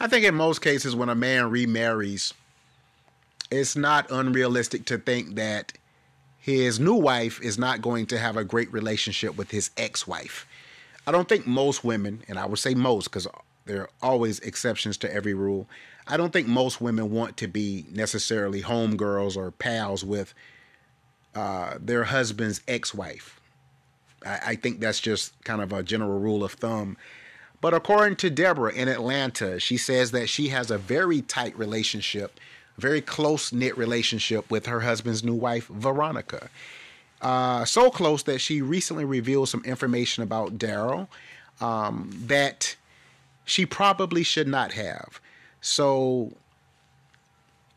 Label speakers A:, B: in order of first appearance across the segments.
A: I think in most cases, when a man remarries, it's not unrealistic to think that his new wife is not going to have a great relationship with his ex wife. I don't think most women, and I would say most because there are always exceptions to every rule. I don't think most women want to be necessarily homegirls or pals with uh, their husband's ex wife. I, I think that's just kind of a general rule of thumb. But according to Deborah in Atlanta, she says that she has a very tight relationship, very close knit relationship with her husband's new wife, Veronica. Uh, so close that she recently revealed some information about Daryl um, that she probably should not have. So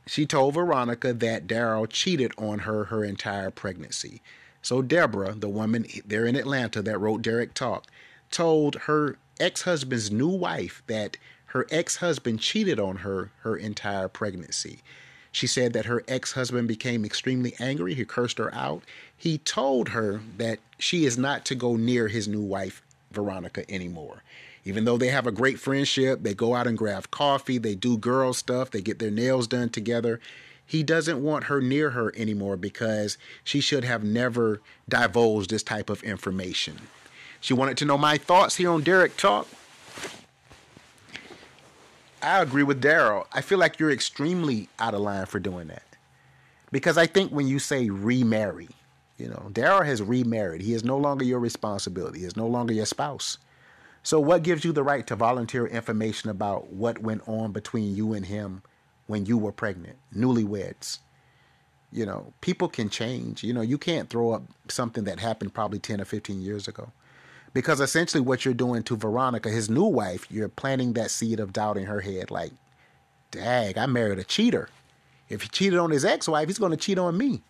A: she told Veronica that Daryl cheated on her her entire pregnancy. So Deborah, the woman there in Atlanta that wrote Derek Talk, told her ex-husband's new wife that her ex-husband cheated on her her entire pregnancy. She said that her ex-husband became extremely angry. He cursed her out. He told her that she is not to go near his new wife, Veronica, anymore. Even though they have a great friendship, they go out and grab coffee, they do girl stuff, they get their nails done together. He doesn't want her near her anymore because she should have never divulged this type of information. She wanted to know my thoughts here on Derek Talk. I agree with Daryl. I feel like you're extremely out of line for doing that. Because I think when you say remarry, you know, Daryl has remarried. He is no longer your responsibility. He is no longer your spouse. So, what gives you the right to volunteer information about what went on between you and him when you were pregnant, newlyweds? You know, people can change. You know, you can't throw up something that happened probably 10 or 15 years ago. Because essentially, what you're doing to Veronica, his new wife, you're planting that seed of doubt in her head like, dag, I married a cheater. If he cheated on his ex wife, he's going to cheat on me.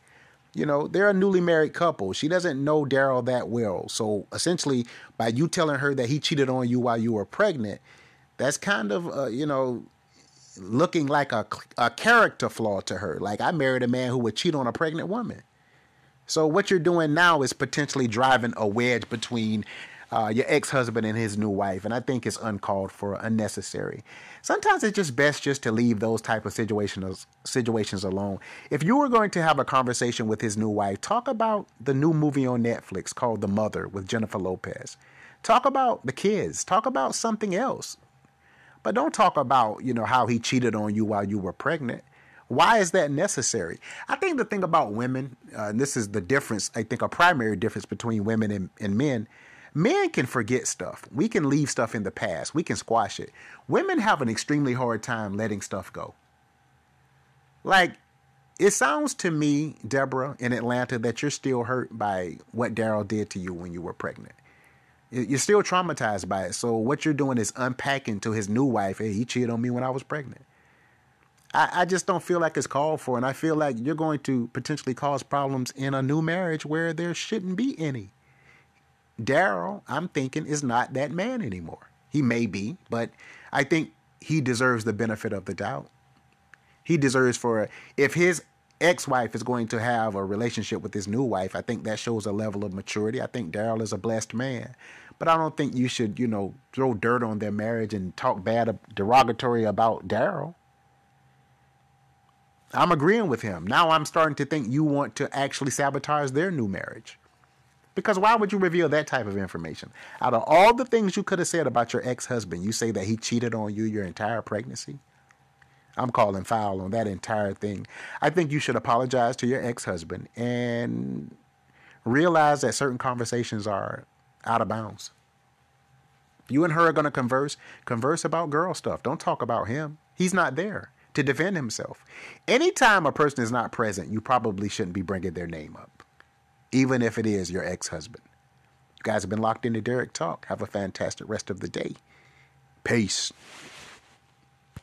A: You know, they're a newly married couple. She doesn't know Daryl that well. So essentially, by you telling her that he cheated on you while you were pregnant, that's kind of, uh, you know, looking like a, a character flaw to her. Like, I married a man who would cheat on a pregnant woman. So what you're doing now is potentially driving a wedge between uh, your ex-husband and his new wife, and I think it's uncalled for, unnecessary. Sometimes it's just best just to leave those type of situations situations alone. If you were going to have a conversation with his new wife, talk about the new movie on Netflix called The Mother with Jennifer Lopez. Talk about the kids. Talk about something else. But don't talk about, you know, how he cheated on you while you were pregnant. Why is that necessary? I think the thing about women, uh, and this is the difference, I think a primary difference between women and, and men, Men can forget stuff. We can leave stuff in the past. We can squash it. Women have an extremely hard time letting stuff go. Like, it sounds to me, Deborah, in Atlanta, that you're still hurt by what Daryl did to you when you were pregnant. You're still traumatized by it. So, what you're doing is unpacking to his new wife, hey, he cheated on me when I was pregnant. I, I just don't feel like it's called for. And I feel like you're going to potentially cause problems in a new marriage where there shouldn't be any. Daryl, I'm thinking, is not that man anymore. He may be, but I think he deserves the benefit of the doubt. He deserves for if his ex-wife is going to have a relationship with his new wife, I think that shows a level of maturity. I think Daryl is a blessed man. But I don't think you should, you know, throw dirt on their marriage and talk bad derogatory about Daryl. I'm agreeing with him. Now I'm starting to think you want to actually sabotage their new marriage. Because why would you reveal that type of information? Out of all the things you could have said about your ex husband, you say that he cheated on you your entire pregnancy? I'm calling foul on that entire thing. I think you should apologize to your ex husband and realize that certain conversations are out of bounds. You and her are going to converse, converse about girl stuff. Don't talk about him. He's not there to defend himself. Anytime a person is not present, you probably shouldn't be bringing their name up even if it is your ex husband. You guys have been locked into Derek Talk. Have a fantastic rest of the day. Peace.